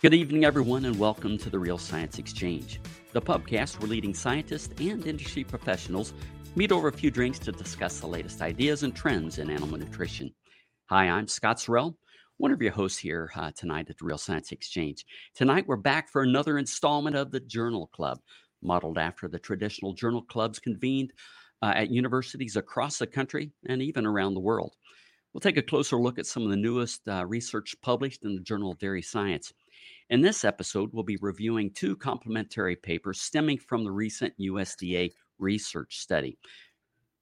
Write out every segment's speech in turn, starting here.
Good evening, everyone, and welcome to the Real Science Exchange, the pubcast where leading scientists and industry professionals meet over a few drinks to discuss the latest ideas and trends in animal nutrition. Hi, I'm Scott Sorrell, one of your hosts here uh, tonight at the Real Science Exchange. Tonight, we're back for another installment of the Journal Club, modeled after the traditional journal clubs convened uh, at universities across the country and even around the world. We'll take a closer look at some of the newest uh, research published in the Journal of Dairy Science. In this episode, we'll be reviewing two complementary papers stemming from the recent USDA research study.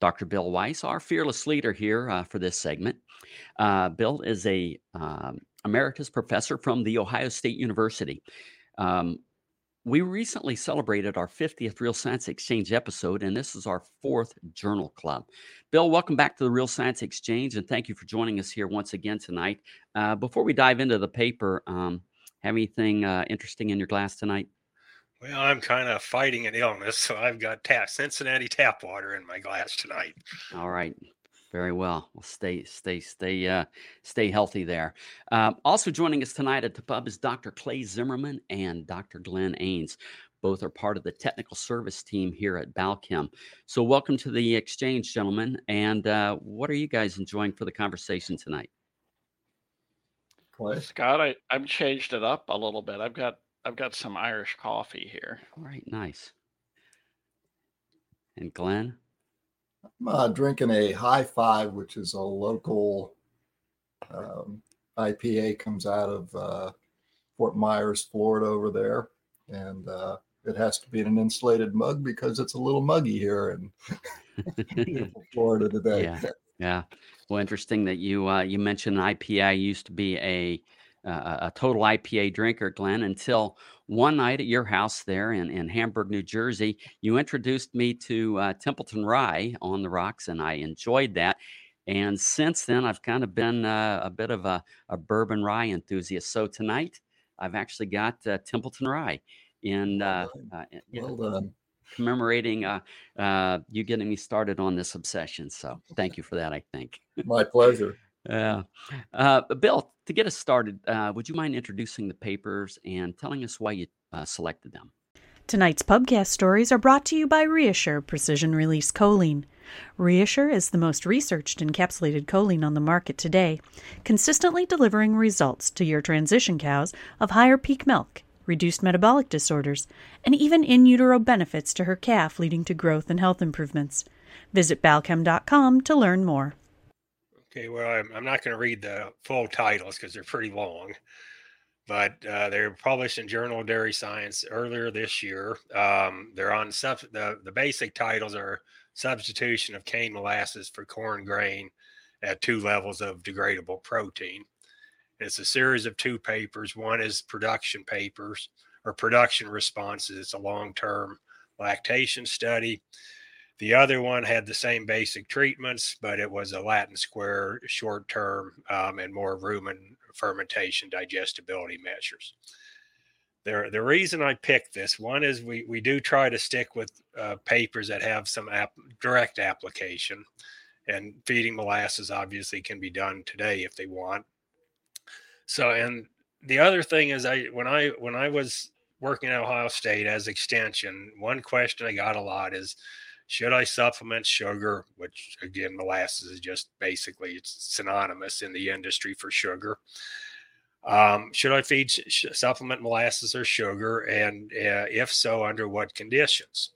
Dr. Bill Weiss, our fearless leader here uh, for this segment. Uh, Bill is a um, emeritus professor from the Ohio State University. Um, we recently celebrated our 50th Real Science Exchange episode, and this is our fourth journal club. Bill, welcome back to the Real Science Exchange, and thank you for joining us here once again tonight. Uh, before we dive into the paper, um, have anything uh, interesting in your glass tonight? Well, I'm kind of fighting an illness, so I've got tap, Cincinnati tap water in my glass tonight. All right. Very well. Well, stay, stay, stay, uh, stay healthy there. Uh, also joining us tonight at the pub is Dr. Clay Zimmerman and Dr. Glenn Ains. Both are part of the technical service team here at Balchem. So, welcome to the exchange, gentlemen. And uh, what are you guys enjoying for the conversation tonight? Clay? Scott, I, I've changed it up a little bit. I've got I've got some Irish coffee here. All right, nice. And Glenn? I'm uh, drinking a High Five, which is a local um, IPA, comes out of uh, Fort Myers, Florida, over there, and uh, it has to be in an insulated mug because it's a little muggy here in Florida today. Yeah, yeah. Well, interesting that you uh, you mentioned IPA. Used to be a uh, a total IPA drinker, Glenn, until one night at your house there in, in Hamburg, New Jersey, you introduced me to uh, Templeton Rye on the rocks, and I enjoyed that. And since then, I've kind of been uh, a bit of a, a, bourbon rye enthusiast. So tonight, I've actually got uh, Templeton Rye in, uh, uh, well done. commemorating uh, you getting me started on this obsession. So thank you for that, I think. My pleasure. Yeah. Uh, Bill, to get us started, uh, would you mind introducing the papers and telling us why you uh, selected them? Tonight's pubcast stories are brought to you by ReaShure Precision Release Choline. ReaShure is the most researched encapsulated choline on the market today, consistently delivering results to your transition cows of higher peak milk, reduced metabolic disorders, and even in utero benefits to her calf, leading to growth and health improvements. Visit balchem.com to learn more. Okay, well, I'm, I'm not going to read the full titles because they're pretty long, but uh, they were published in Journal of Dairy Science earlier this year. Um, they're on sub, the the basic titles are substitution of cane molasses for corn grain at two levels of degradable protein. It's a series of two papers. One is production papers or production responses. It's a long term lactation study. The other one had the same basic treatments, but it was a Latin square short term um, and more rumen fermentation digestibility measures. The, the reason I picked this one is we, we do try to stick with uh, papers that have some ap- direct application, and feeding molasses obviously can be done today if they want. So, and the other thing is, I when I when I was working at Ohio State as extension, one question I got a lot is, should I supplement sugar? Which again, molasses is just basically it's synonymous in the industry for sugar. Um, should I feed sh- supplement molasses or sugar, and uh, if so, under what conditions?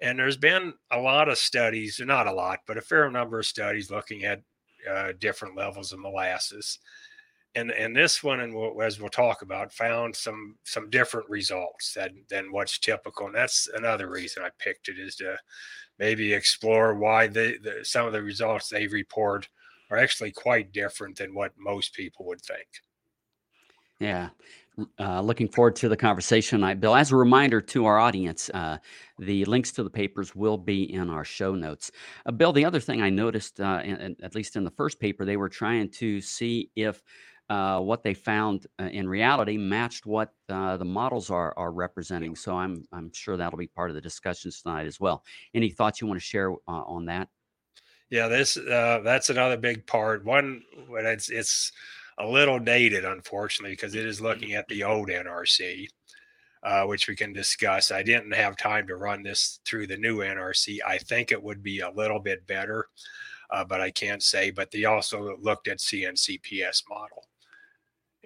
And there's been a lot of studies, not a lot, but a fair number of studies looking at uh, different levels of molasses and and this one and as we'll talk about found some some different results than than what's typical and that's another reason i picked it is to maybe explore why the, the some of the results they report are actually quite different than what most people would think yeah uh, looking forward to the conversation tonight, Bill. As a reminder to our audience, uh, the links to the papers will be in our show notes. Uh, Bill, the other thing I noticed, uh, in, at least in the first paper, they were trying to see if uh, what they found uh, in reality matched what uh, the models are are representing. So I'm I'm sure that'll be part of the discussions tonight as well. Any thoughts you want to share uh, on that? Yeah, this uh, that's another big part. One, it's it's a little dated, unfortunately, because it is looking at the old NRC, which we can discuss. I didn't have time to run this through the new NRC. I think it would be a little bit better, but I can't say. But they also looked at CNCPS model.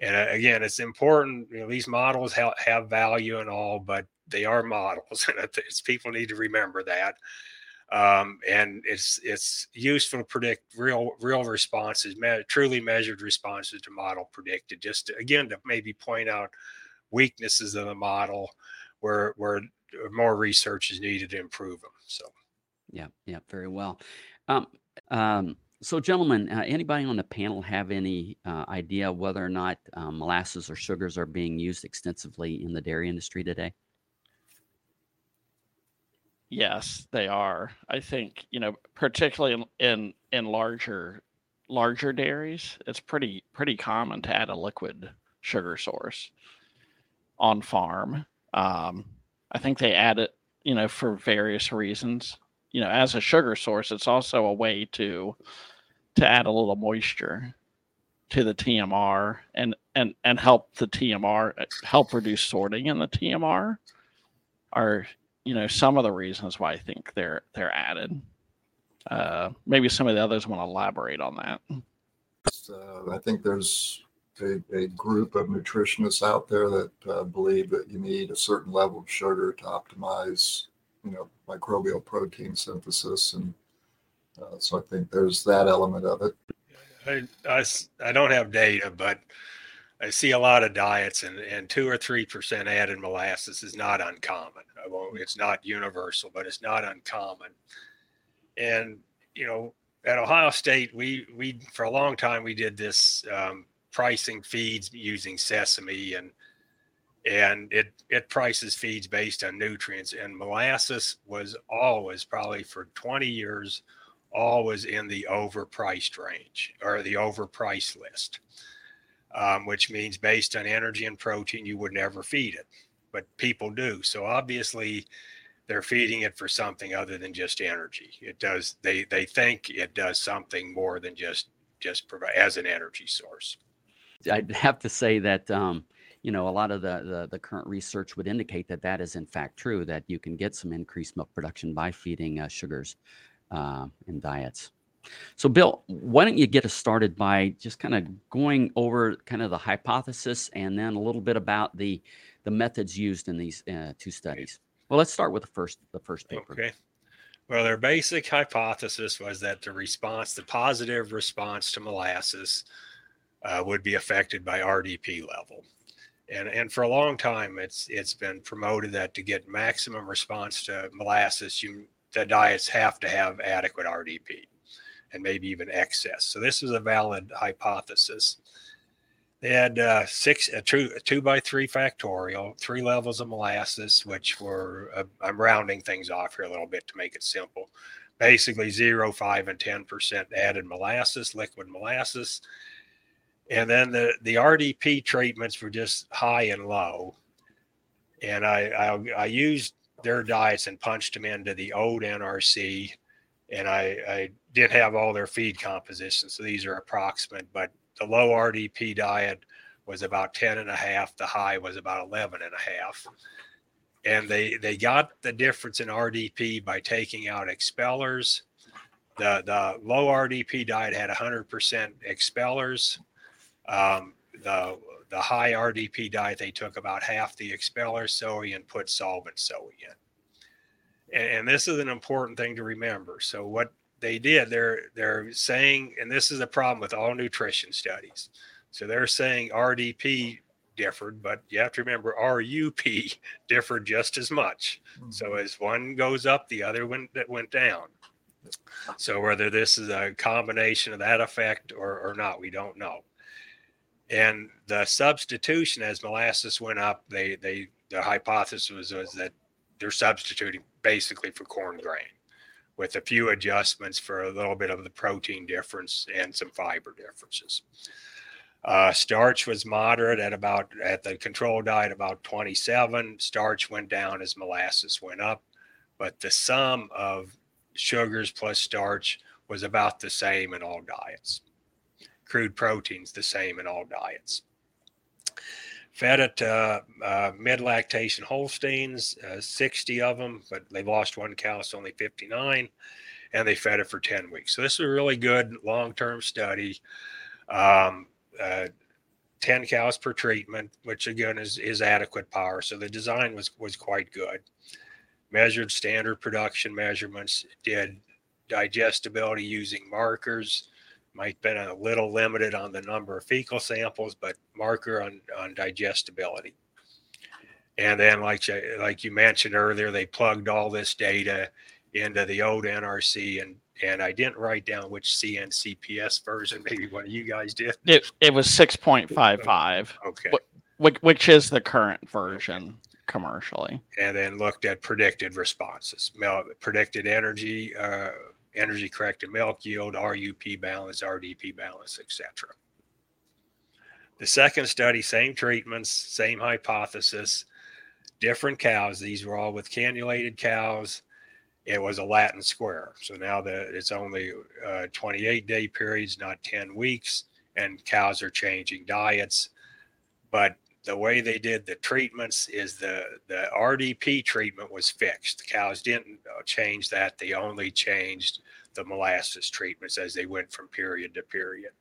And uh, again, it's important. You know, these models have, have value and all, but they are models, and it's, people need to remember that. Um, and it's it's useful to predict real real responses, me- truly measured responses to model predicted. Just to, again to maybe point out weaknesses of the model where where more research is needed to improve them. So, yeah, yeah, very well. Um, um, so, gentlemen, uh, anybody on the panel have any uh, idea whether or not um, molasses or sugars are being used extensively in the dairy industry today? Yes, they are. I think you know, particularly in in, in larger larger dairies, it's pretty pretty common to add a liquid sugar source on farm. Um, I think they add it, you know, for various reasons. You know, as a sugar source, it's also a way to to add a little moisture to the TMR and and and help the TMR help reduce sorting in the TMR are you know some of the reasons why I think they're they're added. Uh, maybe some of the others want to elaborate on that. Uh, I think there's a, a, group of nutritionists out there that uh, believe that you need a certain level of sugar to optimize, you know, microbial protein synthesis, and uh, so I think there's that element of it. I, I, I don't have data, but I see a lot of diets, and, and two or three percent added molasses is not uncommon. It's not universal, but it's not uncommon. And you know, at Ohio State, we we for a long time we did this um, pricing feeds using sesame, and and it it prices feeds based on nutrients. And molasses was always probably for 20 years always in the overpriced range or the overpriced list um, which means based on energy and protein, you would never feed it, but people do. So obviously, they're feeding it for something other than just energy. It does. They they think it does something more than just just provide as an energy source. I'd have to say that. Um, you know, a lot of the, the, the current research would indicate that that is in fact true. That you can get some increased milk production by feeding uh, sugars uh, in diets. So, Bill, why don't you get us started by just kind of going over kind of the hypothesis and then a little bit about the the methods used in these uh, two studies. Well, let's start with the first the first paper. Okay. Well, their basic hypothesis was that the response, the positive response to molasses, uh, would be affected by RDP level, and and for a long time, it's it's been promoted that to get maximum response to molasses, you the diets have to have adequate RDP and maybe even excess. So this is a valid hypothesis. They had uh, six a two, a two by three factorial, three levels of molasses, which were uh, I'm rounding things off here a little bit to make it simple. Basically, zero, five, and ten percent added molasses, liquid molasses, and then the the RDP treatments were just high and low. And I I, I used their diets and punched them into the old NRC and I, I did have all their feed compositions. So these are approximate, but the low RDP diet was about 10 and a half. The high was about 11 and a half. And they, they got the difference in RDP by taking out expellers. The, the low RDP diet had 100% expellers. Um, the, the high RDP diet, they took about half the expeller soy and put solvent soy in and, and this is an important thing to remember. So what they did, they're they're saying, and this is a problem with all nutrition studies. So they're saying RDP differed, but you have to remember RUP differed just as much. Mm-hmm. So as one goes up, the other one that went down. So whether this is a combination of that effect or, or not, we don't know. And the substitution as molasses went up, they they the hypothesis was, was that they're substituting basically for corn grain with a few adjustments for a little bit of the protein difference and some fiber differences. Uh, starch was moderate at about at the control diet about 27. Starch went down as molasses went up, but the sum of sugars plus starch was about the same in all diets. Crude proteins the same in all diets. Fed it uh, uh, mid lactation Holsteins, uh, 60 of them, but they lost one cow, so only 59, and they fed it for 10 weeks. So this is a really good long term study. Um, uh, 10 cows per treatment, which again is, is adequate power. So the design was, was quite good. Measured standard production measurements, did digestibility using markers, might been a little limited on the number of fecal samples, but marker on, on digestibility. And then, like like you mentioned earlier, they plugged all this data into the old NRC, and and I didn't write down which CNCPS version. Maybe one of you guys did. It it was six point five five. Okay. Which, which is the current version commercially. And then looked at predicted responses, predicted energy. Uh, energy corrected milk yield, RUP balance, RDP balance, etc. The second study, same treatments, same hypothesis, different cows. These were all with cannulated cows. It was a Latin square. So now that it's only uh, 28 day periods, not 10 weeks, and cows are changing diets. But the way they did the treatments is the the RDP treatment was fixed. The cows didn't uh, change that; they only changed the molasses treatments as they went from period to period,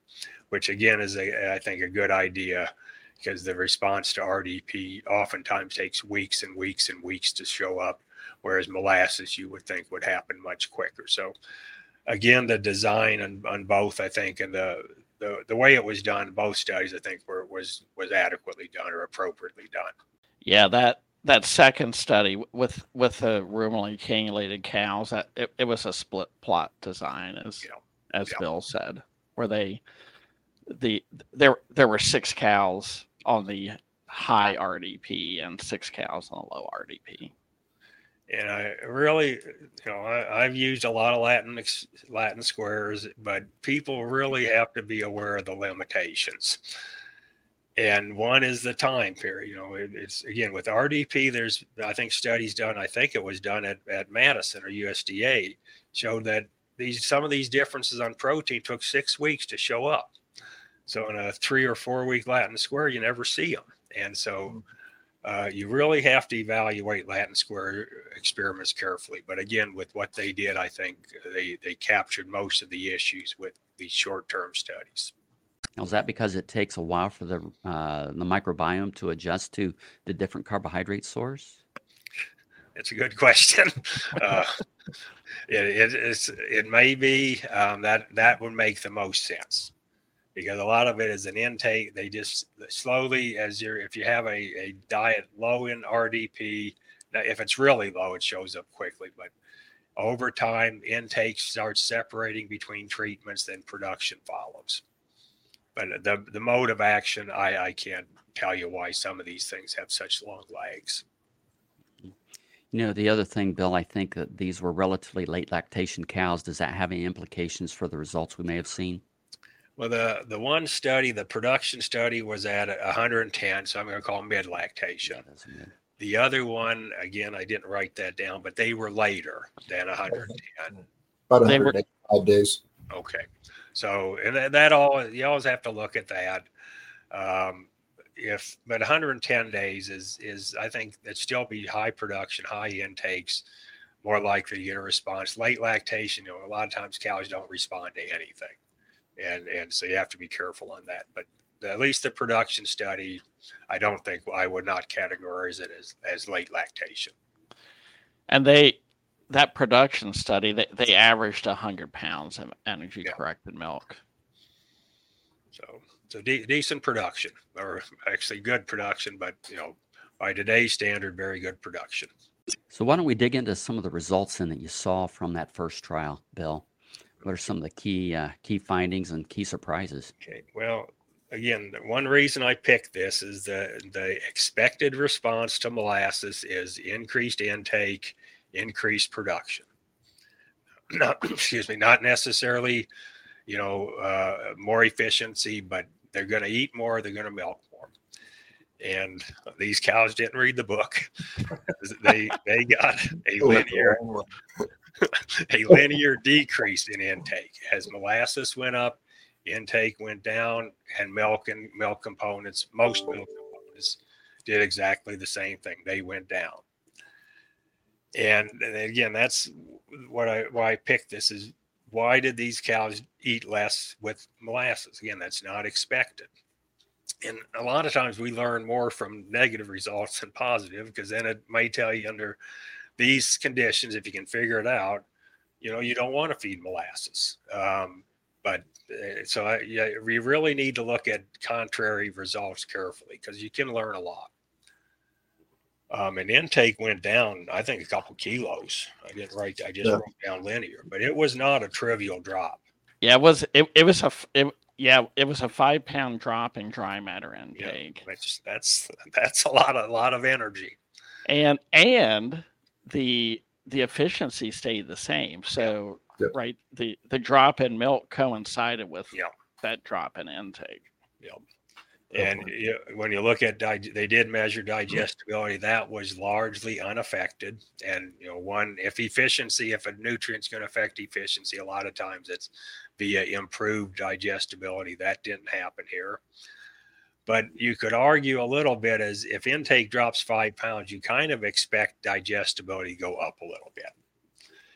which again is a I think a good idea because the response to RDP oftentimes takes weeks and weeks and weeks to show up, whereas molasses you would think would happen much quicker. So again, the design on, on both I think and the the, the way it was done, both studies I think were was was adequately done or appropriately done. Yeah, that that second study with with the ruminally cannulated cows, that it, it was a split plot design, as yeah. as yeah. Bill said, where they the there there were six cows on the high RDP and six cows on the low RDP and I really, you know, I, have used a lot of Latin Latin squares, but people really have to be aware of the limitations. And one is the time period. You know, it, it's again with RDP. There's I think studies done. I think it was done at, at Madison or USDA showed that these some of these differences on protein took six weeks to show up. So in a three or four week Latin square, you never see them. And so hmm uh, you really have to evaluate Latin Square experiments carefully. But again, with what they did, I think they they captured most of the issues with these short term studies. Now, is that because it takes a while for the uh, the microbiome to adjust to the different carbohydrate source? It's a good question. uh, it, it, is, it may be um, that that would make the most sense because a lot of it is an intake. They just slowly, as you're, if you have a, a diet low in RDP, if it's really low, it shows up quickly. But over time, intake starts separating between treatments, then production follows. But the, the mode of action, I, I can't tell you why some of these things have such long legs. You know, the other thing, Bill, I think that these were relatively late lactation cows. Does that have any implications for the results we may have seen? Well, the the one study, the production study, was at 110, so I'm going to call mid lactation. Yeah, the other one, again, I didn't write that down, but they were later than 110. About 185 days. Okay, so and that, that all you always have to look at that. Um, if but 110 days is is I think that still be high production, high intakes, more likely to get a response. Late lactation, you know, a lot of times cows don't respond to anything and and so you have to be careful on that. But at least the production study, I don't think I would not categorize it as as late lactation. And they that production study they, they averaged 100 pounds of energy corrected milk so so de- decent production or actually good production but you know by today's standard very good production so why don't we dig into some of the results in that you saw from that first trial bill what are some of the key uh, key findings and key surprises? Okay. Well, again, one reason I picked this is the the expected response to molasses is increased intake, increased production. Not excuse me, not necessarily, you know, uh, more efficiency, but they're going to eat more, they're going to milk more. And these cows didn't read the book. they they got a linear a linear decrease in intake as molasses went up, intake went down, and milk and milk components, most milk components, did exactly the same thing. They went down. And, and again, that's what I why I picked this is why did these cows eat less with molasses? Again, that's not expected. And a lot of times we learn more from negative results than positive because then it may tell you under these conditions, if you can figure it out, you know, you don't want to feed molasses. Um, but uh, so I, yeah, we really need to look at contrary results carefully because you can learn a lot. Um, and intake went down, I think, a couple kilos. I didn't write, I just Yeah. wrote down linear, but it was not a trivial drop. Yeah, it was it, it was a. it, yeah it was a five pound drop in dry matter intake, Which that's that's a lot a lot of energy. and and the the efficiency stayed the same. So Yep. right, the the drop in milk coincided with Yeah. that drop in intake. Yep. And you, when you look at dig- they did measure digestibility, that was largely unaffected. And you know, one if efficiency, if a nutrient's going to affect efficiency, a lot of times it's via improved digestibility. That didn't happen here. But you could argue a little bit as if intake drops five pounds, you kind of expect digestibility to go up a little bit,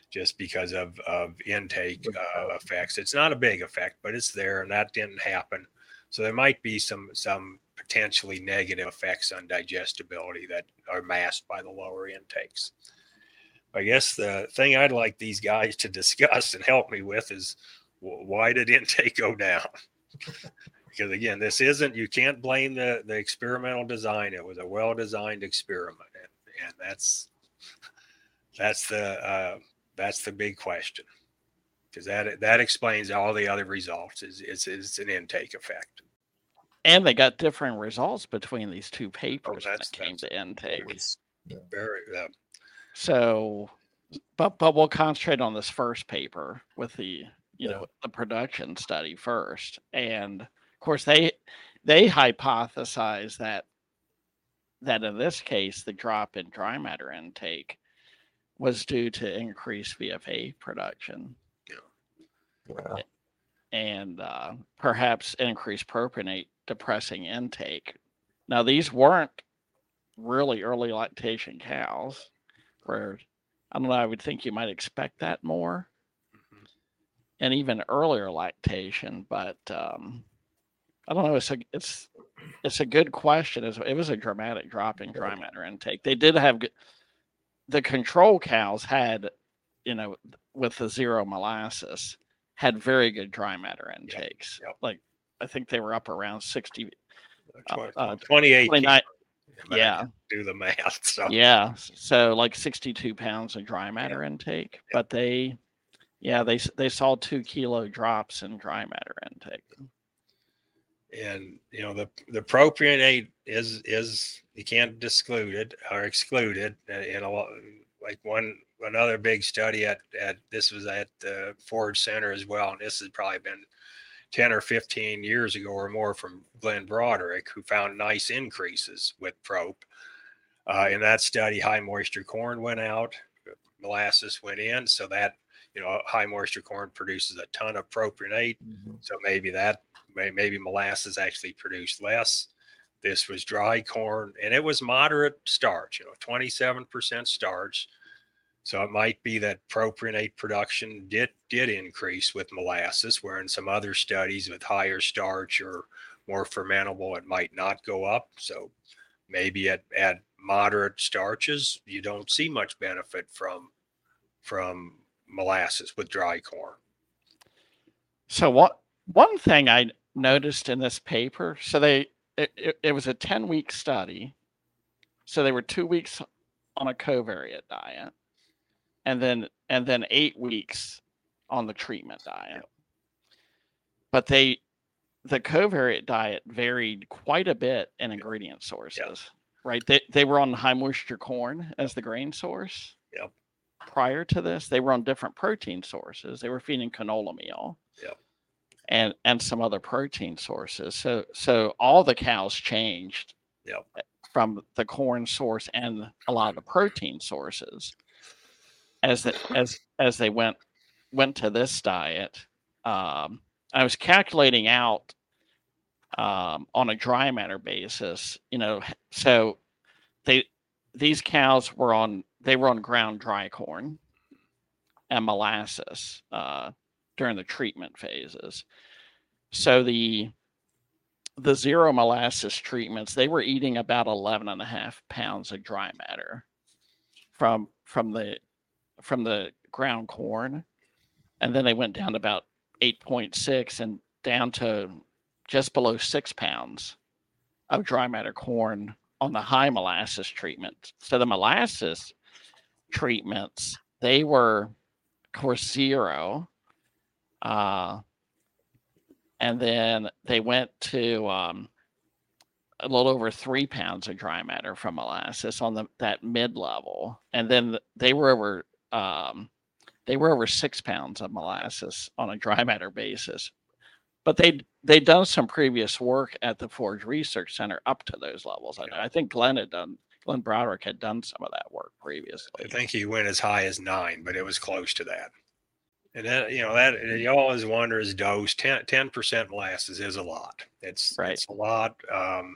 just because of of intake uh, effects. It's not a big effect, but it's there, and that didn't happen. So there might be some some potentially negative effects on digestibility that are masked by the lower intakes. I guess the thing I'd like these guys to discuss and help me with is why did intake go down? because again, this isn't you can't blame the the experimental design. It was a well designed experiment, and, and that's that's the uh, that's the big question because that that explains all the other results. Is it's, it's an intake effect. And they got different results between these two papers when Oh, it came to intake. Yeah. very uh, So, but but we'll concentrate on this first paper with the you Yeah. know the production study first, and of course they they hypothesize that that in this case the drop in dry matter intake was due to increased VFA production Yeah. and uh, perhaps increased propionate depressing intake. Now these weren't really early lactation cows, where I don't know. I would think you might expect that more, mhm. and even earlier lactation. But um, I don't know. It's a it's it's a good question. It's, it was a dramatic drop in dry matter intake. They did have the control cows had, you know, with the zero molasses, had very good dry matter intakes. yep. Like I think they were up around sixty. Uh, Twen- uh, 28 29 yeah. do the math. So Yeah, so like 62 pounds of dry matter intake, but they, yeah, they they saw two kilo drops in dry matter intake. And you know the the propionate is is you can't disclude it or exclude it in a lot like one another big study at at this was at the Forage Center as well and this has probably been 10 or 15 years ago or more from Glen Broderick who found nice increases with prop uh, in that study high moisture corn went out molasses went in so that you know high moisture corn produces a ton of propionate Mhm. so maybe that maybe molasses actually produced less. This was dry corn and it was moderate starch, you know, 27% starch. So it might be that propionate production did did increase with molasses, where in some other studies with higher starch or more fermentable, it might not go up. So maybe at, at moderate starches, you don't see much benefit from from molasses with dry corn. So what one thing I noticed in this paper, so they it, it, it was a 10 week study. So they were two weeks on a covariate diet and then and then eight weeks on the treatment diet. But they the covariate diet varied quite a bit in ingredient sources. Right. They they were on high moisture corn as the grain source. Yep. Prior to this, they were on different protein sources. They were feeding canola meal and and some other protein sources. So so all the cows changed Yep. from the corn source and a lot of the protein sources. as the, as as they went went to this diet, um, I was calculating out um, on a dry matter basis. You know, so they these cows were on they were on ground dry corn and molasses uh, during the treatment phases. So the the zero molasses treatments, they were eating about 11 and a half pounds of dry matter from from the from the ground corn. And then they went down to about 8.6 and down to just below six pounds of dry matter corn on the high molasses treatment. So the molasses treatments, they were, of course, zero. Uh, and then they went to um, a little over three pounds of dry matter from molasses on the that mid level, and then they were over um, they were over six pounds of molasses on a dry matter basis. But they they'd done some previous work at the Forage Research Center up to those levels. I, I think Glenn had done Glen Broderick had done some of that work previously. I think he went as high as nine, but it was close to that. And then, you know, that you always wonder is dose 10 percent molasses is a lot. It's right. It's a lot. Um,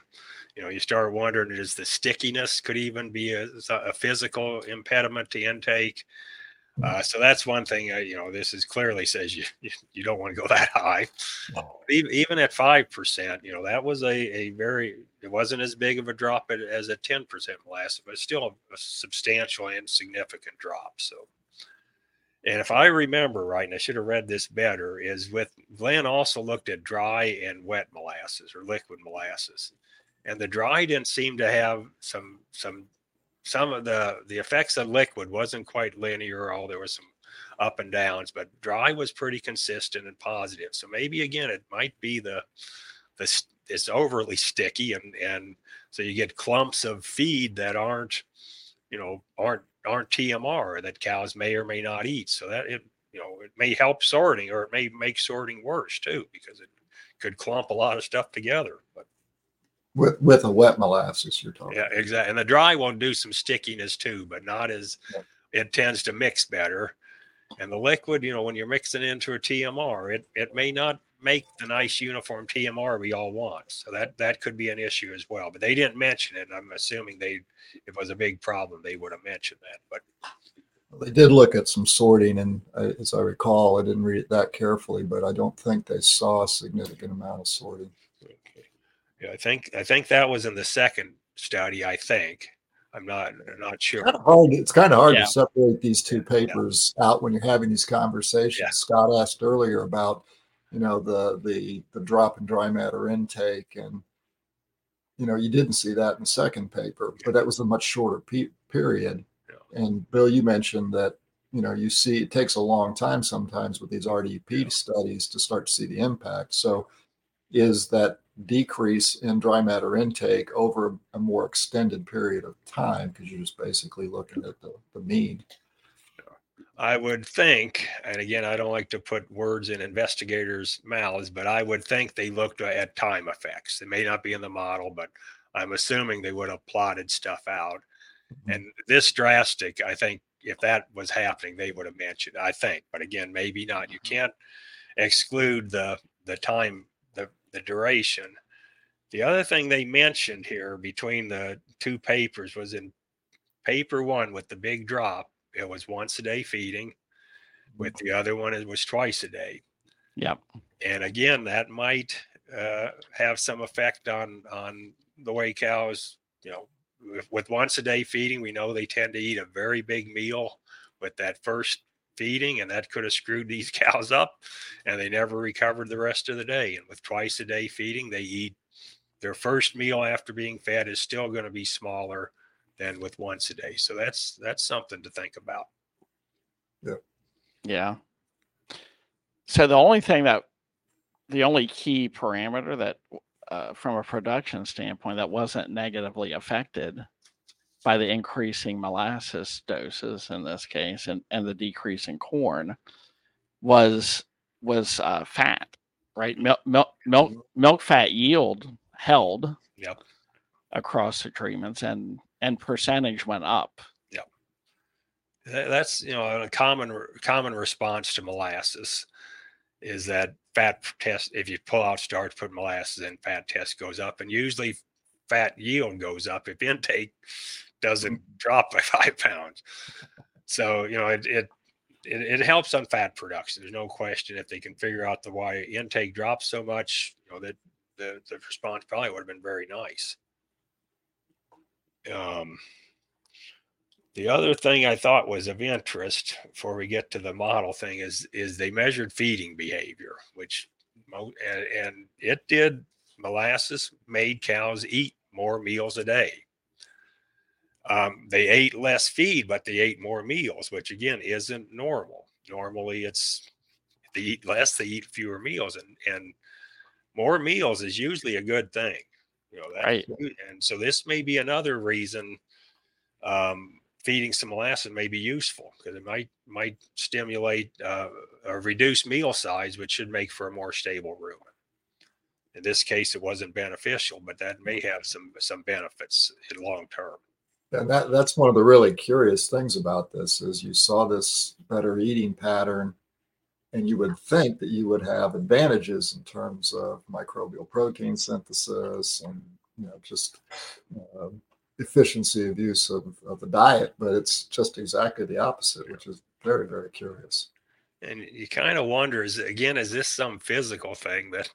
you know, you start wondering is the stickiness could even be a, a physical impediment to intake. Uh, so that's one thing. Uh, you know, this is clearly says you you, you don't want to go that high. Even, even at five percent, you know, that was a, a very it wasn't as big of a drop as a ten percent molasses, but still a, a substantial and significant drop. So and if I remember right, and I should have read this better, is with Glenn also looked at dry and wet molasses or liquid molasses. And the dry didn't seem to have some some some of the the effects of liquid wasn't quite linear, all there was some up and downs, but dry was pretty consistent and positive. So maybe again it might be the the it's overly sticky and and so you get clumps of feed that aren't you know aren't aren't TMR that cows may or may not eat. So that it you know it may help sorting or it may make sorting worse too because it could clump a lot of stuff together. But with with a wet molasses you're talking. Yeah, exactly. And the dry one do some stickiness too, but not as yeah. it tends to mix better. And the liquid, you know, when you're mixing into a TMR, it it may not make the nice uniform TMR we all want. So that that could be an issue as well. But they didn't mention it. I'm assuming they, if it was a big problem, they would have mentioned that. But they did look at some sorting, and uh, as I recall, I didn't read it that carefully, but I don't think they saw a significant amount of sorting. Okay. Yeah, I think I think that was in the second study. I think. I'm not I'm not sure. It's kind of hard, it's kind of hard yeah. to separate these two papers yeah. out when you're having these conversations. Yeah. Scott asked earlier about you know the the the drop in dry matter intake and you know you didn't see that in the second paper but that was a much shorter pe- period yeah. and bill you mentioned that you know you see it takes a long time sometimes with these rdp yeah. studies to start to see the impact so is that decrease in dry matter intake over a more extended period of time because you're just basically looking at the, the mean I would think, and again, I don't like to put words in investigators' mouths, but I would think they looked at time effects. It may not be in the model, but I'm assuming they would have plotted stuff out. Mm-hmm. And this drastic, I think, if that was happening, they would have mentioned. I think, but again, maybe not. You mm-hmm. can't exclude the the time, the the duration. The other thing they mentioned here between the two papers was in paper one with the big drop it was once a day feeding. With the other one, it was twice a day. Yep. And again, that might uh, have some effect on on the way cows, you know, with, with once a day feeding, we know they tend to eat a very big meal with that first feeding, and that could have screwed these cows up, and they never recovered the rest of the day. And with twice a day feeding, they eat their first meal after being fed is still going to be smaller than with once a day. So that's that's something to think about. Yeah. Yeah. So the only thing that the only key parameter that uh, from a production standpoint that wasn't negatively affected by the increasing molasses doses in this case and, and the decrease in corn was was uh, fat right milk milk milk milk fat yield held yep. across the treatments and and percentage went up. Yeah. That's you know a common common response to molasses is that fat test. If you pull out starch, put molasses in, fat test goes up, and usually fat yield goes up if intake doesn't mm. drop by five pounds. So you know it, it it, it, helps on fat production. There's no question if they can figure out the why intake drops so much, you know, that the, the response probably would have been very nice. Um, the other thing I thought was of interest before we get to the model thing is is they measured feeding behavior, which and, and it did molasses made cows eat more meals a day. Um, they ate less feed, but they ate more meals, which again isn't normal. Normally, it's they eat less, they eat fewer meals, and and more meals is usually a good thing. You know that, right. and so this may be another reason um, feeding some molasses may be useful because it might might stimulate uh, a reduced meal size, which should make for a more stable rumen. In this case, it wasn't beneficial, but that may have some some benefits in long term. And that, that's one of the really curious things about this is you saw this better eating pattern and you would think that you would have advantages in terms of microbial protein synthesis and you know just uh, efficiency of use of, of the diet but it's just exactly the opposite which is very very curious. And you kind of wonder is again is this some physical thing that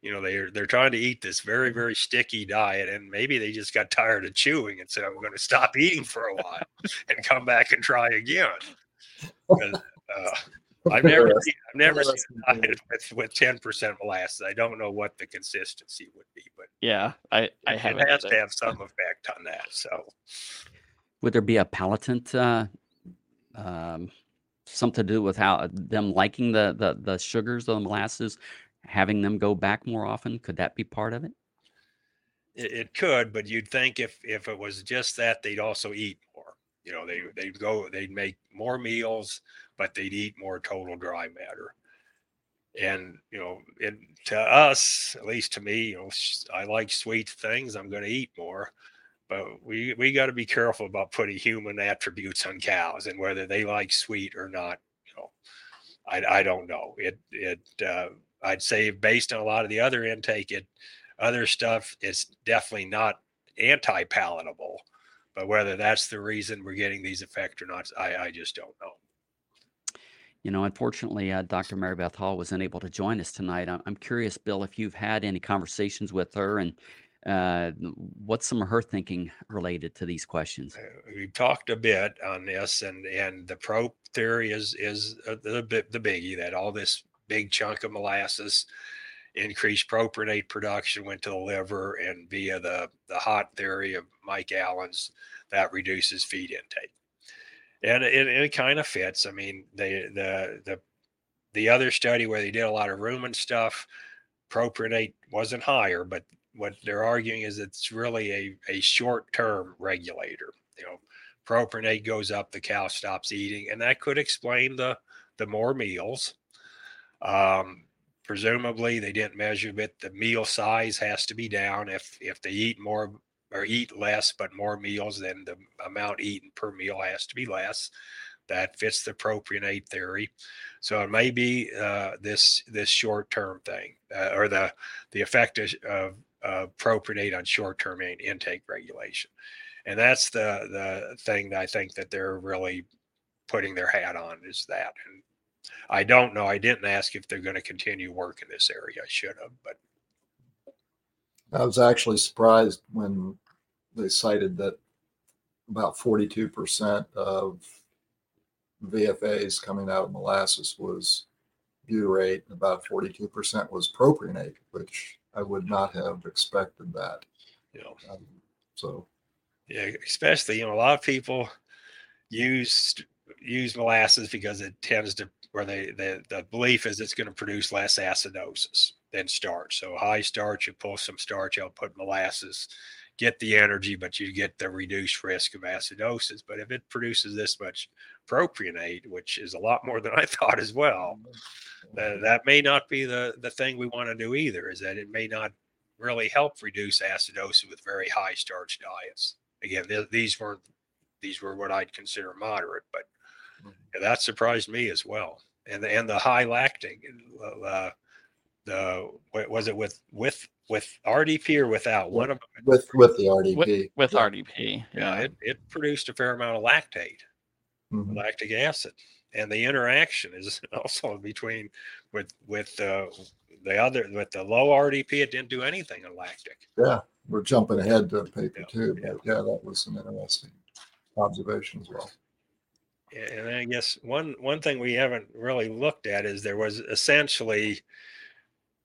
you know they're they're trying to eat this very very sticky diet and maybe they just got tired of chewing and said i'm going to stop eating for a while and come back and try again. Uh, I've never seen, I've never seen diet with, with 10% molasses. I don't know what the consistency would be, but yeah, I, I have it has to have some effect on that. So, would there be a palatant, uh, um, something to do with how them liking the, the, the sugars, of the molasses, having them go back more often? Could that be part of it? It, it could, but you'd think if if it was just that, they'd also eat more. You know, they they'd go, they'd make more meals, but they'd eat more total dry matter. And you know, it, to us, at least to me, you know, I like sweet things. I'm going to eat more, but we we got to be careful about putting human attributes on cows and whether they like sweet or not. You know, I I don't know. It it uh, I'd say based on a lot of the other intake, it other stuff is definitely not anti-palatable. But whether that's the reason we're getting these effects or not, I, I just don't know. You know, unfortunately, uh, Dr. Mary Beth Hall was unable to join us tonight. I'm, curious, Bill, if you've had any conversations with her and uh, what's some of her thinking related to these questions? Uh, we've talked a bit on this, and and the probe theory is is the the biggie that all this big chunk of molasses, increased propionate production went to the liver, and via the, the hot theory of Mike Allen's, that reduces feed intake. And it, it kind of fits. I mean, they, the, the, the other study where they did a lot of rumen stuff, propionate wasn't higher, but what they're arguing is it's really a, a short term regulator. You know, propionate goes up, the cow stops eating, and that could explain the the more meals. Um, presumably, they didn't measure it. The meal size has to be down. If if they eat more or eat less but more meals, then the amount eaten per meal has to be less. That fits the propionate theory. So it may be uh, this this short term thing uh, or the the effect of, of, of propionate on short term intake regulation, and that's the the thing that I think that they're really putting their hat on is that. And I don't know. I didn't ask if they're going to continue work in this area. I should have, but I was actually surprised when they cited that about 42% of VFAs coming out of molasses was butyrate, and about 42% was propionate, which I would not have expected that. You know, um, so. Yeah, especially you know a lot of people use use molasses because it tends to where they the, the belief is it's going to produce less acidosis than starch. So high starch, you pull some starch out, put molasses, get the energy, but you get the reduced risk of acidosis. But if it produces this much propionate, which is a lot more than I thought as well, that, mm-hmm. that may not be the the thing we want to do either. Is that it may not really help reduce acidosis with very high starch diets. Again, th- these weren't these were what I'd consider moderate, but And that surprised me as well. And the, and the high lactic, uh, uh the was it with with with RDP or without one of them? with with the RDP. with, with Yeah. RDP. Yeah, it, it produced a fair amount of lactate, Mhm. lactic acid, and the interaction is also between with with uh, the other with the low RDP. It didn't do anything in lactic. Yeah, we're jumping ahead to paper Yeah, two, yeah. but yeah, that was an interesting observation as well. And I guess one one thing we haven't really looked at is there was essentially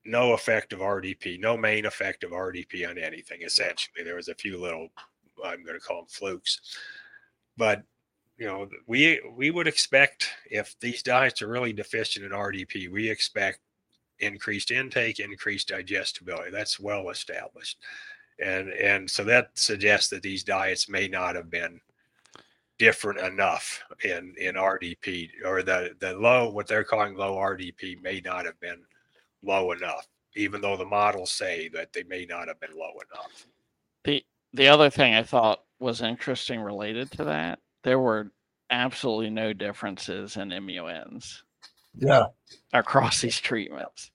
no effect of RDP, no main effect of RDP on anything. Essentially, there was a few little, I'm going to call them flukes, but you know, we we would expect if these diets are really deficient in RDP, we expect increased intake, increased digestibility. That's well established, and and so that suggests that these diets may not have been different enough in in RDP or the the low what they're calling low RDP may not have been low enough, even though the models say that they may not have been low enough. The the other thing I thought was interesting related to that, there were absolutely no differences in MUNs Yeah, across these treatments.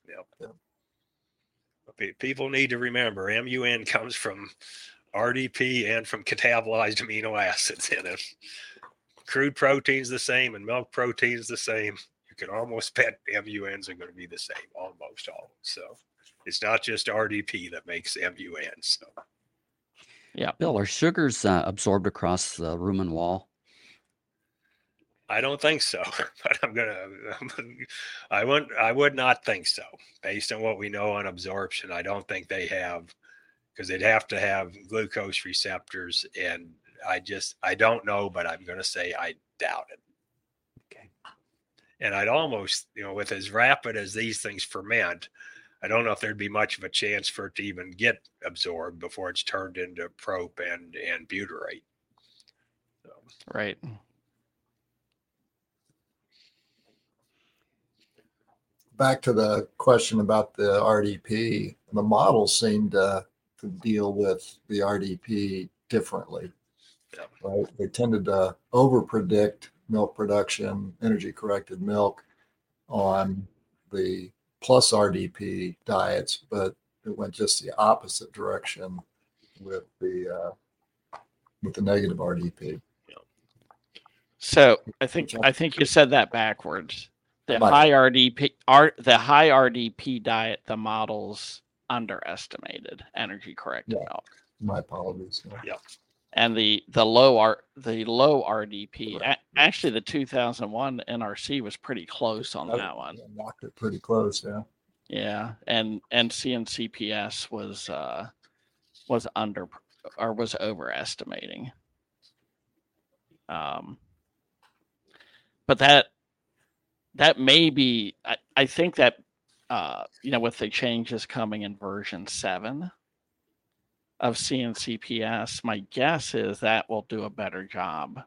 Pe- People need to remember MUN comes from RDP and from catabolized amino acids in it. Crude protein's the same and milk protein's the same. You can almost bet MUNs are going to be the same, almost all. So it's not just RDP that makes MUN. So Yeah, Bill, are sugars uh, absorbed across the rumen wall? I don't think so, but I'm gonna. I would. I would not think so, based on what we know on absorption. I don't think they have, because they'd have to have glucose receptors, and I just. I don't know, but I'm gonna say I doubt it. Okay. And I'd almost, you know, with as rapid as these things ferment, I don't know if there'd be much of a chance for it to even get absorbed before it's turned into prop and and butyrate. So, Right. back to the question about the RDP, the models seem to, uh, to deal with the RDP differently. Yeah. Right? They tended to over predict milk production, energy corrected milk on the plus RDP diets, but it went just the opposite direction with the uh, with the negative RDP. So I think I think you said that backwards. The Might. high RDP R the high RDP diet, the models underestimated energy corrected Yeah. milk. My apologies. And the the low R the low RDP a- actually the 2001 NRC was pretty close on that one. Yeah, knocked it pretty close. Yeah. Yeah, and and CNCPS was uh was under or was overestimating. Um, but that that may be I, I think that uh you know with the changes coming in version seven of CNCPS, my guess is that will do a better job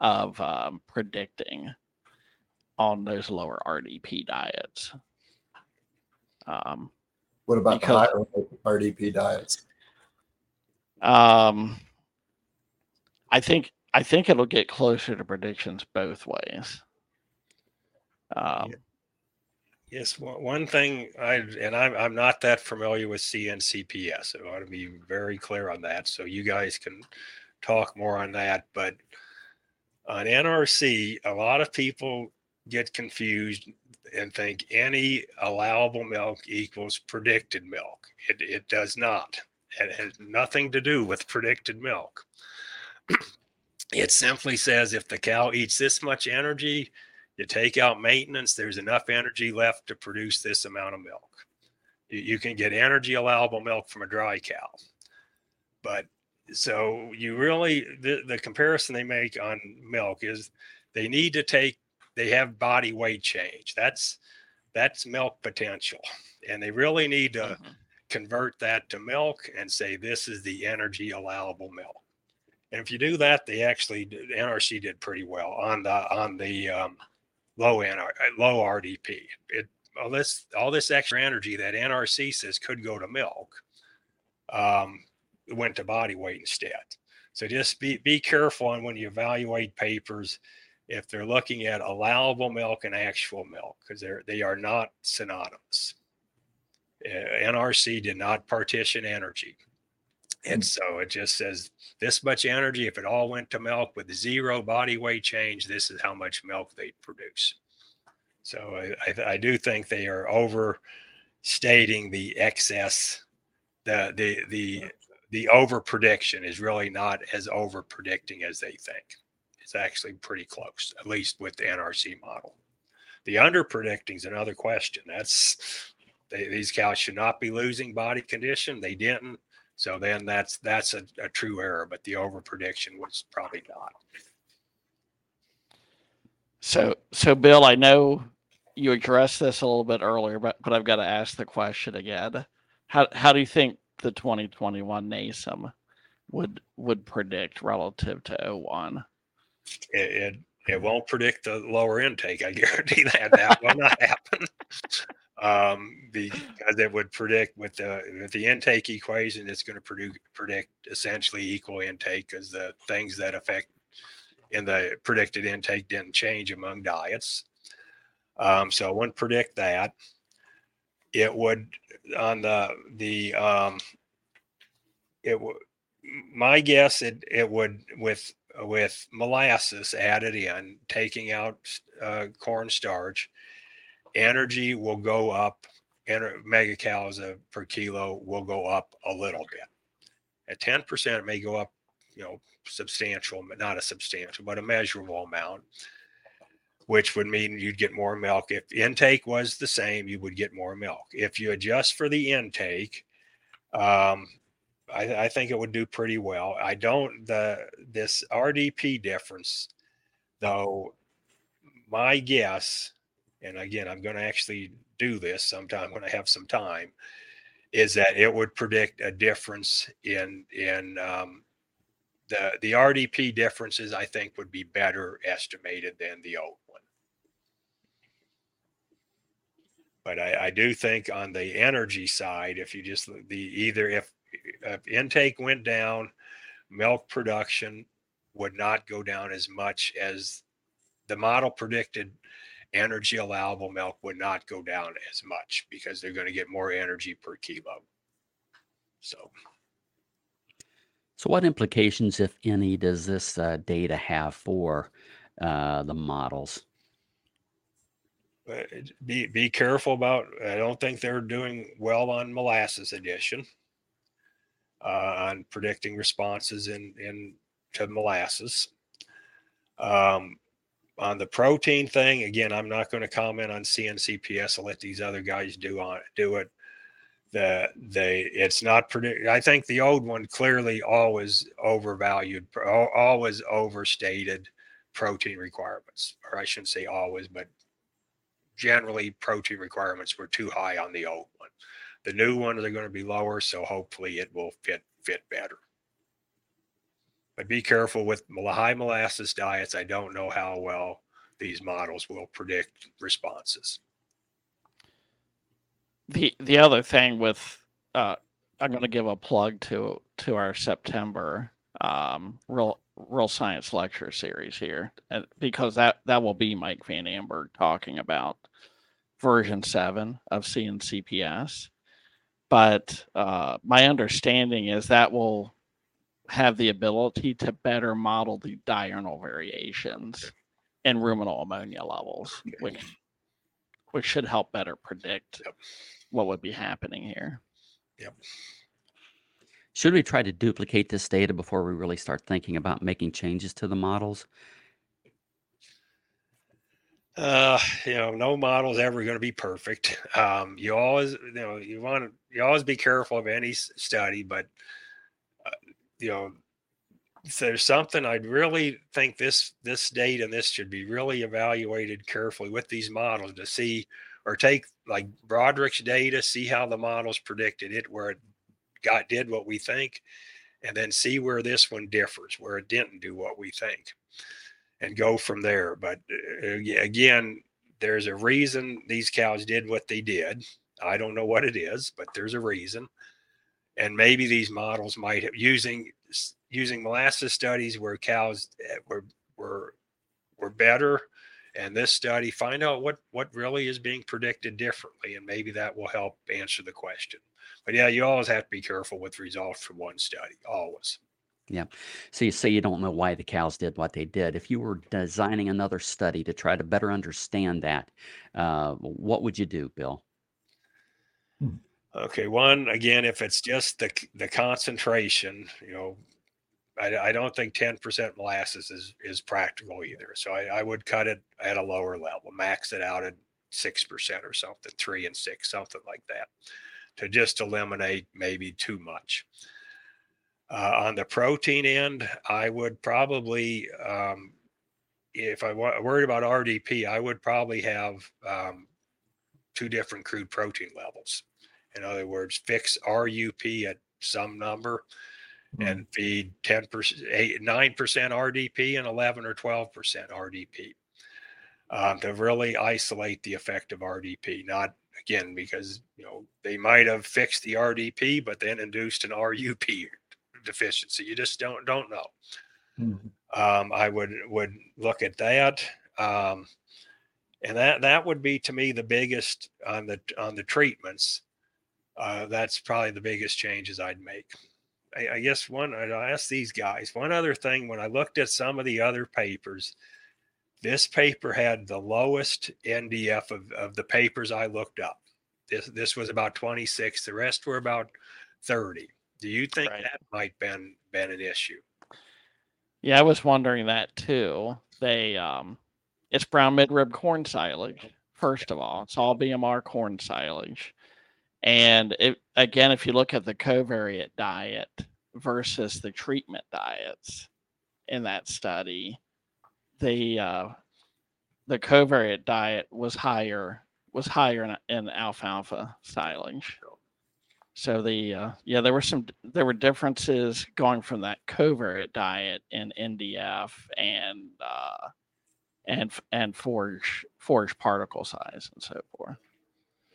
of um, predicting on those lower RDP diets. Um, What about Because- the higher RDP diets? um, I think I think it'll get closer to predictions both ways. Um, Yes, one thing I and I'm I'm not that familiar with CNCPS, I want to be very clear on that. So you guys can talk more on that. But on NRC, a lot of people get confused and think any allowable milk equals predicted milk. It it does not. It has nothing to do with predicted milk. it simply says if the cow eats this much energy, you take out maintenance, there's enough energy left to produce this amount of milk. You, you can get energy allowable milk from a dry cow. But so you really, the, the comparison they make on milk is they need to take, they have body weight change. That's, that's milk potential. And they really need to mhm. convert that to milk and say this is the energy allowable milk. And if you do that, they actually did- NRC did pretty well on the on the um, low NR, uh, low RDP. It all this all this extra energy that NRC says could go to milk um, went to body weight instead. So just be be careful on when you evaluate papers. if they're looking at allowable milk and actual milk because they're they are not synonymous. Uh, NRC did not partition energy. And so it just says this much energy. If it all went to milk with zero body weight change, this is how much milk they produce. So I, I, I do think they are overstating the excess. The the the the over prediction is really not as over predicting as they think. It's actually pretty close, at least with the NRC model. The under predicting is another question. That's they, these cows should not be losing body condition. They didn't. So then that's that's a, a true error, but the over prediction was probably not. So, so Bill, I know you addressed this a little bit earlier, but but I've got to ask the question again. How how do you think the 2021 NASEM would would predict relative to 01? It, it it won't predict the lower intake. I guarantee that that will not happen. Um, because it would predict with the with the intake equation, it's going to produce predict essentially equal intake because the things that affect in the predicted intake didn't change among diets. Um, so I wouldn't predict that. It would on the the um, it would my guess it it would with with molasses added in, taking out uh, corn starch, energy will go up. And megacalories per kilo will go up a little bit. At ten percent, it may go up, you know, substantial, but not a substantial, but a measurable amount which would mean you'd get more milk. If intake was the same, you would get more milk. If you adjust for the intake, um, I, I, think it would do pretty well. I don't the this RDP difference, though. My guess, and again, I'm going to actually do this sometime when I have some time, is that it would predict a difference in in um, the the RDP differences. I think would be better estimated than the old one. but I, I, do think on the energy side, if you just the either if, if intake went down, milk production would not go down as much as the model predicted. Energy allowable milk would not go down as much because they're going to get more energy per kilo. So, so what implications, if any, does this uh, data have for uh, the models? be be careful about. I don't think they're doing well on molasses addition, uh, on predicting responses in in to molasses. Um, on the protein thing, again, I'm not going to comment on CNCPS. I'll let these other guys do on do it. The they it's not. I think the old one clearly always overvalued, always overstated protein requirements, or I shouldn't say always, but generally protein requirements were too high on the old one. The new ones are going to be lower, so hopefully it will fit fit better. But be careful with high molasses diets. I don't know how well these models will predict responses. The the other thing with uh, I'm going to give a plug to to our September um, real real science lecture series here, because that that will be Mike Van Amburgh talking about version 7 of CNCPS. But uh, my understanding is that will have the ability to better model the diurnal variations in ruminal ammonia levels, which which should help better predict yep. what would be happening here. Yep. Should we try to duplicate this data before we really start thinking about making changes to the models? uh you know no model is ever going to be perfect um you always you know you want to you always be careful of any study but you know there's something i'd really think this this data and this should be really evaluated carefully with these models to see or take like broderick's data see how the models predicted it where it got did what we think and then see where this one differs where it didn't do what we think and go from there. But uh, again, there's a reason these cows did what they did. I don't know what it is, but there's a reason. And maybe these models might have using using molasses studies where cows eh, were were were better and this study find out what what really is being predicted differently and maybe that will help answer the question. But yeah you always have to be careful with results from one study always. Yeah. So you say you don't know why the cows did what they did. If you were designing another study to try to better understand that uh, what would you do bill? Hmm. Okay one again if it's just the the concentration you know I, I don't think 10% molasses is, is practical either. So I, I would cut it at a lower level, max it out at 6% or something, three and six, something like that, to just eliminate maybe too much. Uh, on the protein end, I would probably, um, if I wa- worried about RDP, I would probably have um, two different crude protein levels. In other words, fix RUP at some number mm. and feed 10%, 8, 9% RDP and 11 or 12% RDP um, to really isolate the effect of RDP. Not again, because, you know, they might have fixed the RDP, but then induced an RUP deficiency. You just don't, don't know. Mm. Um, I would, would look at that. Um, and that, that would be to me the biggest on the, on the treatments. Uh, that's probably the biggest changes I'd make. I, I guess one I asked these guys one other thing when I looked at some of the other papers, this paper had the lowest NDF of, of the papers I looked up. This this was about 26. The rest were about 30. Do you think right. that might been been an issue? Yeah, I was wondering that too. They um it's brown midrib corn silage, first of all. It's all BMR corn silage. And it, again, if you look at the covariate diet versus the treatment diets in that study, the uh, the covariate diet was higher was higher in, in alfalfa silage. So the uh, yeah, there were some there were differences going from that covariate diet in NDF and uh, and and forage forage particle size and so forth.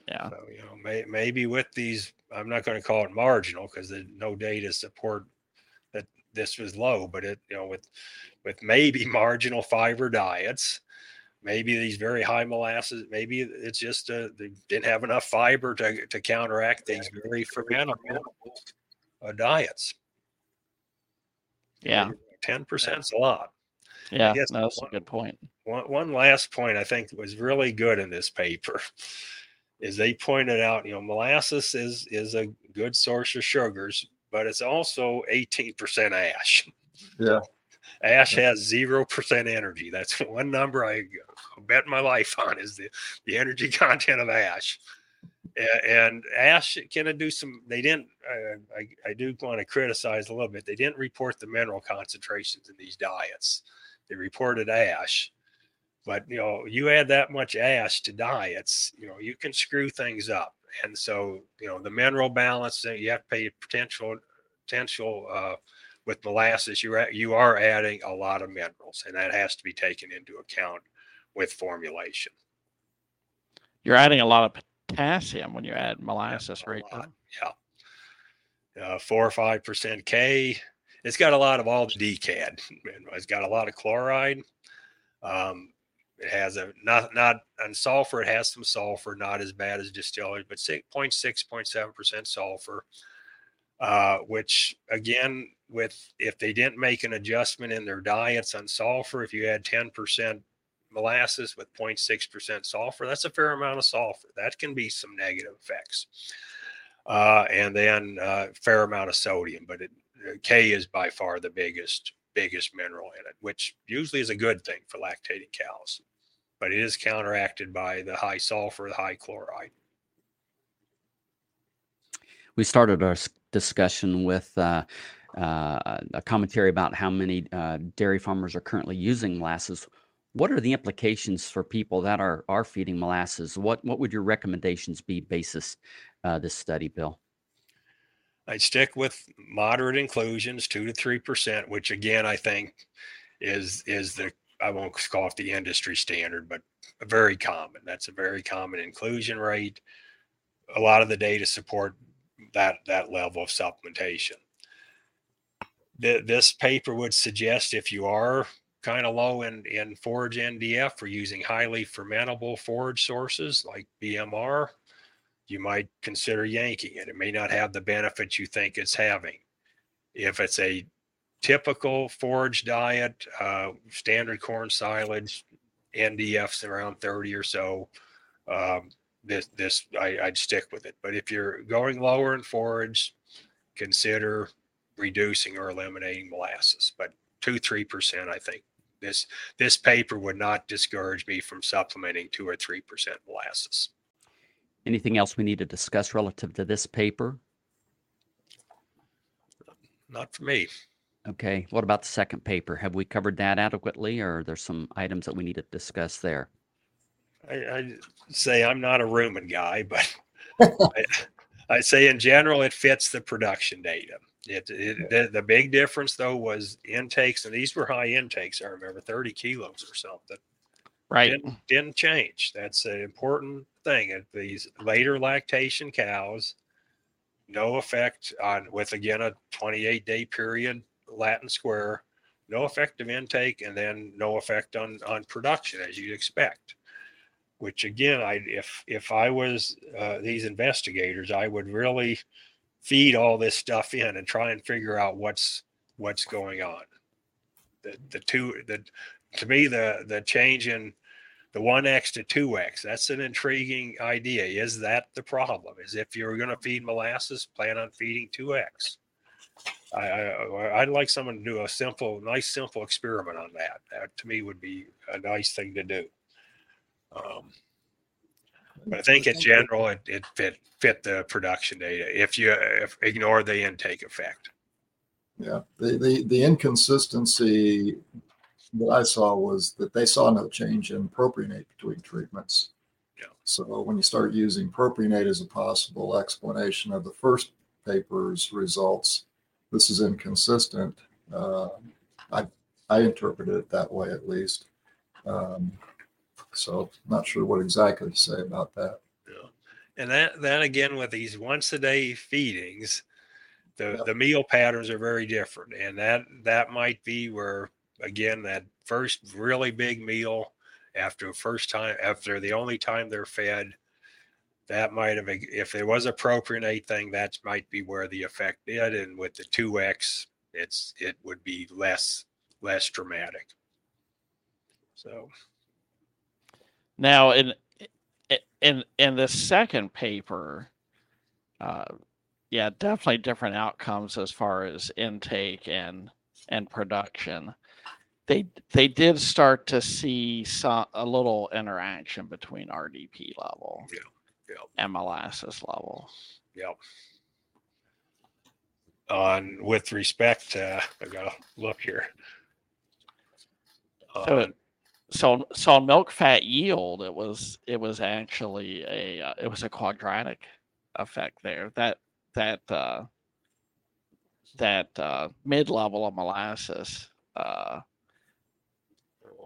Yeah. So, you know, may, maybe with these, I'm not going to call it marginal because there's no data support that this was low, but it, you know, with, with maybe marginal fiber diets, maybe these very high molasses, maybe it's just uh, they didn't have enough fiber to, to counteract these very fermentable uh, diets. Yeah. 10% is a lot. Yeah, no, that's one, a good point. One, one last point I think was really good in this paper is they pointed out, you know, molasses is is a good source of sugars, but it's also 18% ash. Yeah. Ash has zero percent energy. That's one number I bet my life on is the, the energy content of ash. And ash can do some. They didn't. I, I, I do want to criticize a little bit. They didn't report the mineral concentrations in these diets. They reported ash, but you know, you add that much ash to diets, you know, you can screw things up. And so, you know, the mineral balance that you have to pay potential potential uh, with molasses. You are you are adding a lot of minerals, and that has to be taken into account with formulation. You're adding a lot of potassium when you add molasses, yeah, right? Yeah. Uh, four or five percent K. It's got a lot of all the DCAD. It's got a lot of chloride. Um, it has a not not on sulfur. It has some sulfur, not as bad as distillers, but 0.6, 0.7 percent sulfur. Uh, which again, with if they didn't make an adjustment in their diets on sulfur, if you had 10 percent molasses with 0.6 percent sulfur, that's a fair amount of sulfur. That can be some negative effects. Uh, and then a uh, fair amount of sodium, but it, K is by far the biggest biggest mineral in it, which usually is a good thing for lactating cows. But it is counteracted by the high sulfur, the high chloride. We started our discussion with uh, uh, a commentary about how many uh, dairy farmers are currently using molasses. What are the implications for people that are are feeding molasses? What what would your recommendations be basis uh, this study, Bill? I'd stick with moderate inclusions, two to three percent, which again I think is is the I won't call it the industry standard, but very common. That's a very common inclusion rate. A lot of the data support that that level of supplementation. this paper would suggest if you are kind of low in, in forage NDF or using highly fermentable forage sources like BMR, you might consider yanking it. It may not have the benefits you think it's having. If it's a typical forage diet, uh, standard corn silage, NDF's around 30 or so. Um, this, this I, I'd stick with it. But if you're going lower in forage, consider reducing or eliminating molasses. But two, three percent, I think this this paper would not discourage me from supplementing two or three percent molasses. Anything else we need to discuss relative to this paper? Not for me. Okay. What about the second paper? Have we covered that adequately, or are there some items that we need to discuss there? I, I say I'm not a rumen guy, but I, I say in general it fits the production data. It, it the, the big difference though was intakes, and these were high intakes. I remember 30 kilos or something. Right. Didn't, didn't change. That's an important thing. At these later lactation cows, no effect on with again a 28 day period Latin square, no effective intake, and then no effect on on production as you'd expect. Which again, I if if I was uh, these investigators, I would really feed all this stuff in and try and figure out what's what's going on. The the two the to me the the change in the 1x to 2x that's an intriguing idea. Is that the problem? Is if you're going to feed molasses plan on feeding 2x I, I i'd like someone to do a simple nice simple experiment on that. That to me would be a nice thing to do. Um, but I think in general it, it fit fit the production data if you if ignore the intake effect. Yeah, the, the, the inconsistency that I saw was that they saw no change in propionate between treatments. Yeah. So when you start using propionate as a possible explanation of the first paper's results, this is inconsistent. Uh, I I interpreted it that way at least. Um, so not sure what exactly to say about that. Yeah. And that that again with these once a day feedings, the Yep. the meal patterns are very different, and that that might be where again that first really big meal after first time after the only time they're fed that might have if there was a propionate thing that might be where the effect did and with the 2x it's it would be less less dramatic so Now, in in in the second paper, uh, yeah, definitely different outcomes as far as intake and and production. They they did start to see some a little interaction between RDP level Yeah, yeah. and molasses level. Yep. On with respect, uh, I gotta look here. So, On- so so milk fat yield, it was it was actually a uh, it was a quadratic effect there. That that uh, that uh, mid level of molasses uh,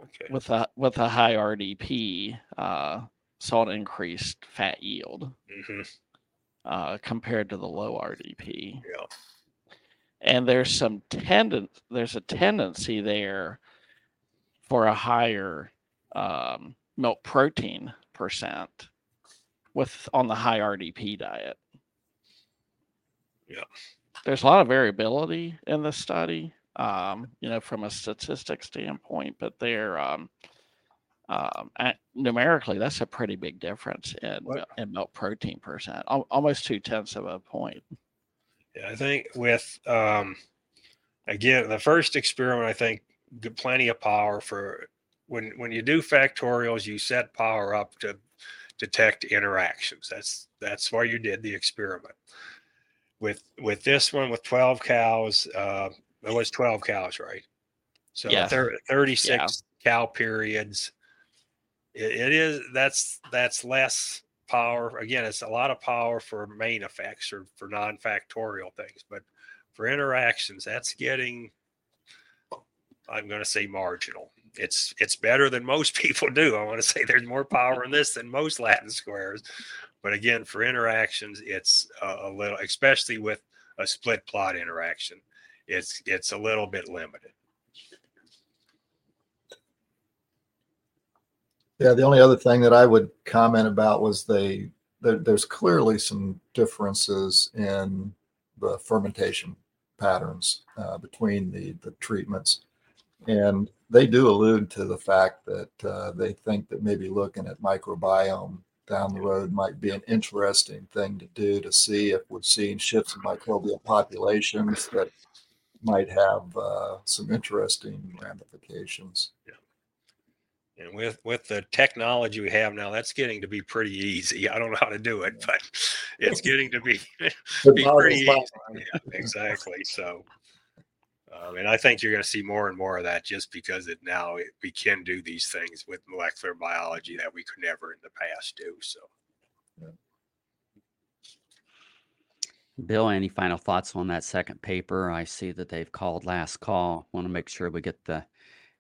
okay. with a with a high RDP uh, saw an increased fat yield hmm uh, compared to the low RDP. Yeah. and there's some tendon there's a tendency there for a higher um, milk protein percent with on the high RDP diet. Yeah. There's a lot of variability in the study, um, you know, from a statistic standpoint, but they're um, um, numerically that's a pretty big difference in What- in milk protein percent, al- almost two tenths of a point. Yeah, I think with um, again the first experiment, I think plenty of power for when when you do factorials, you set power up to detect interactions. That's that's why you did the experiment. With with this one with twelve cows, uh, it was twelve cows, right? So Yeah. thir- thirty six cow periods. It, it is that's that's less power. Again, it's a lot of power for main effects or for non-factorial things, but for interactions, that's getting I'm going to say marginal. It's it's better than most people do. I want to say there's more power in this than most Latin squares, but again, for interactions, it's a, a little, especially with a split plot interaction, it's it's a little bit limited. Yeah, the only other thing that I would comment about was they there, there's clearly some differences in the fermentation patterns uh, between the the treatments, and they do allude to the fact that uh, they think that maybe looking at microbiome down the road might be an interesting thing to do to see if we're seeing shifts in microbial populations that might have uh, some interesting ramifications. Yeah. And with with the technology we have now, that's getting to be pretty easy. I don't know how to do it, but it's getting to be, be pretty easy. Yeah, exactly. So, um, and I think you're going to see more and more of that just because it now it, we can do these things with molecular biology that we could never in the past do. So. Bill, any final thoughts on that second paper? I see that they've called last call. Want to make sure we get the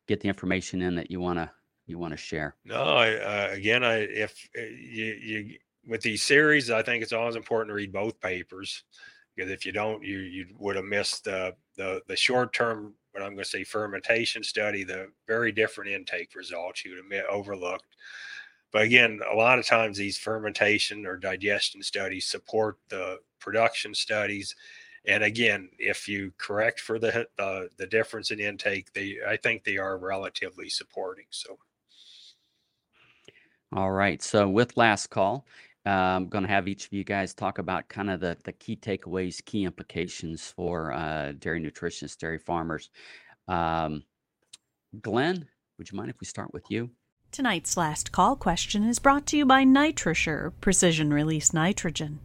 get the information in that you want to you want to share. No, I, uh, again, I if uh, you, you with these series, I think it's always important to read both papers because if you don't, you you would have missed the the the short term. What I'm going to say fermentation study, the very different intake results you would have overlooked. But again, a lot of times these fermentation or digestion studies support the production studies. And again, if you correct for the uh, the difference in intake, they I think they are relatively supporting. So. All right. So with last call, uh, I'm going to have each of you guys talk about kind of the, the key takeaways, key implications for uh, dairy nutritionists, dairy farmers. Um, Glenn, would you mind if we start with you? Tonight's last call question is brought to you by NitroShure Precision Release Nitrogen.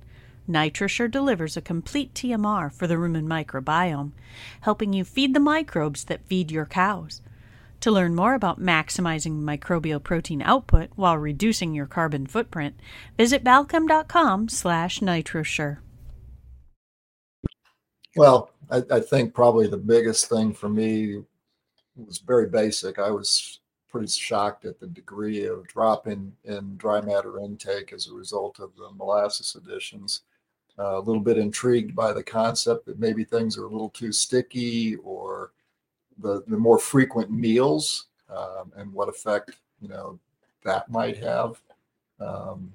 NitroShure delivers a complete TMR for the rumen microbiome, helping you feed the microbes that feed your cows. To learn more about maximizing microbial protein output while reducing your carbon footprint, visit balchem.com slash nitrosure. Well, I, I, think probably the biggest thing for me was very basic. I was pretty shocked at the degree of drop in, in dry matter intake as a result of the molasses additions. Uh, a little bit intrigued by the concept that maybe things are a little too sticky or the, the more frequent meals um, and what effect you know that might have. Um,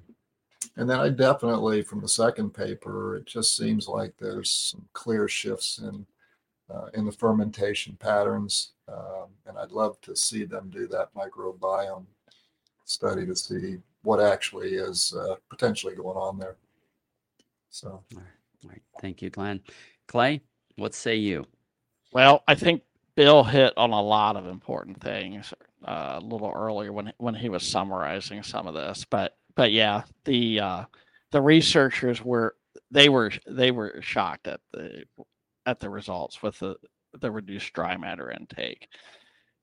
and then I definitely, from the second paper, it just seems like there's some clear shifts in uh, in the fermentation patterns, um, and I'd love to see them do that microbiome study to see what actually is uh, potentially going on there. So, all right. all right, thank you, Glenn. Clay, what say you? Well, I think Bill hit on a lot of important things uh, a little earlier when when he was summarizing some of this, but but yeah, the uh, the researchers were they were they were shocked at the at the results with the the reduced dry matter intake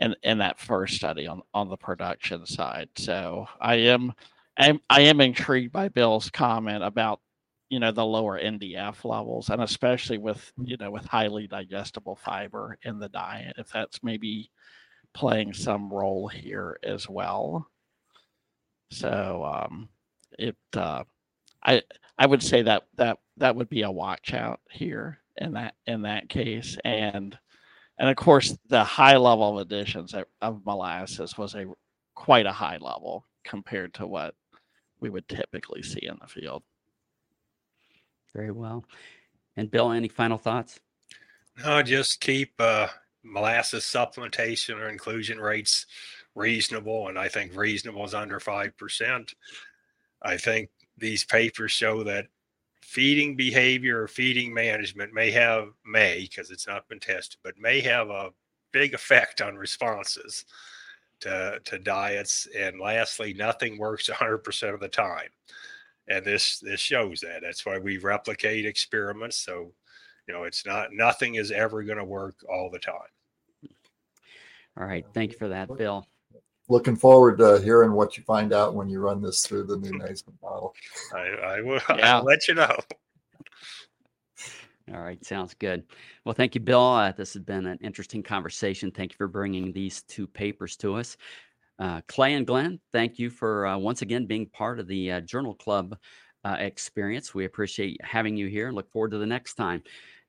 in in that first study on on the production side. So I am I am, I am intrigued by Bill's comment about you know the lower NDF levels, and especially with you know with highly digestible fiber in the diet, if that's maybe playing some role here as well. So um, it uh, I I would say that that that would be a watch out here in that in that case, and and of course the high level of additions of molasses was a quite a high level compared to what we would typically see in the field. Very well. And Bill, any final thoughts? No, just keep uh, molasses supplementation or inclusion rates reasonable. And I think reasonable is under 5%. I think these papers show that feeding behavior or feeding management may have, may, because it's not been tested, but may have a big effect on responses to, to diets. And lastly, nothing works 100% of the time and this this shows that. That's why we replicate experiments so you know it's not nothing is ever going to work all the time. All right thank you for that bill. looking forward to hearing what you find out when you run this through the new NASEM model. I, I will yeah. I'll let you know. All right sounds good. Well thank you bill. Uh, this has been an interesting conversation. Thank you for bringing these two papers to us uh, Clay and Glenn, thank you for uh, once again being part of the uh, Journal Club uh, experience. We appreciate having you here and look forward to the next time.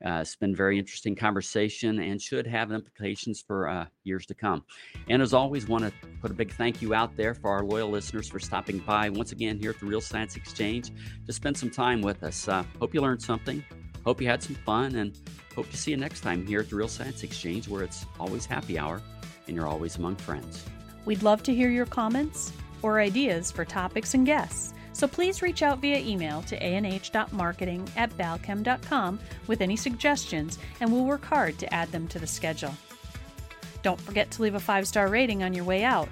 Uh, it's been very interesting conversation and should have implications for uh, years to come. And as always, want to put a big thank you out there for our loyal listeners for stopping by once again here at the Real Science Exchange to spend some time with us. Hope you learned something. Hope you had some fun and hope to see you next time here at the Real Science Exchange where it's always happy hour and you're always among friends. We'd love to hear your comments or ideas for topics and guests. So please reach out via email to anh.marketing at balchem.com with any suggestions, and we'll work hard to add them to the schedule. Don't forget to leave a five star rating on your way out.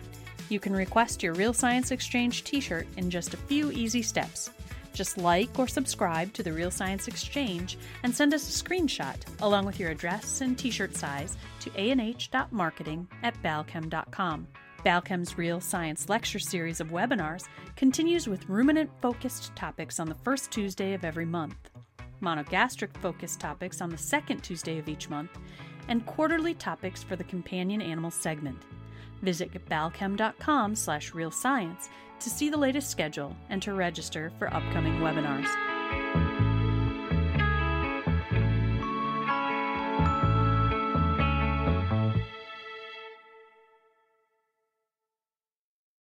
You can request your Real Science Exchange t shirt in just a few easy steps. Just like or subscribe to the Real Science Exchange and send us a screenshot along with your address and t shirt size to anh.marketing at balchem.com. Balchem's Real Science Lecture Series of webinars continues with ruminant focused topics on the first Tuesday of every month, monogastric focused topics on the second Tuesday of each month, and quarterly topics for the companion animal segment. Visit balchem.com slash real to see the latest schedule and to register for upcoming webinars.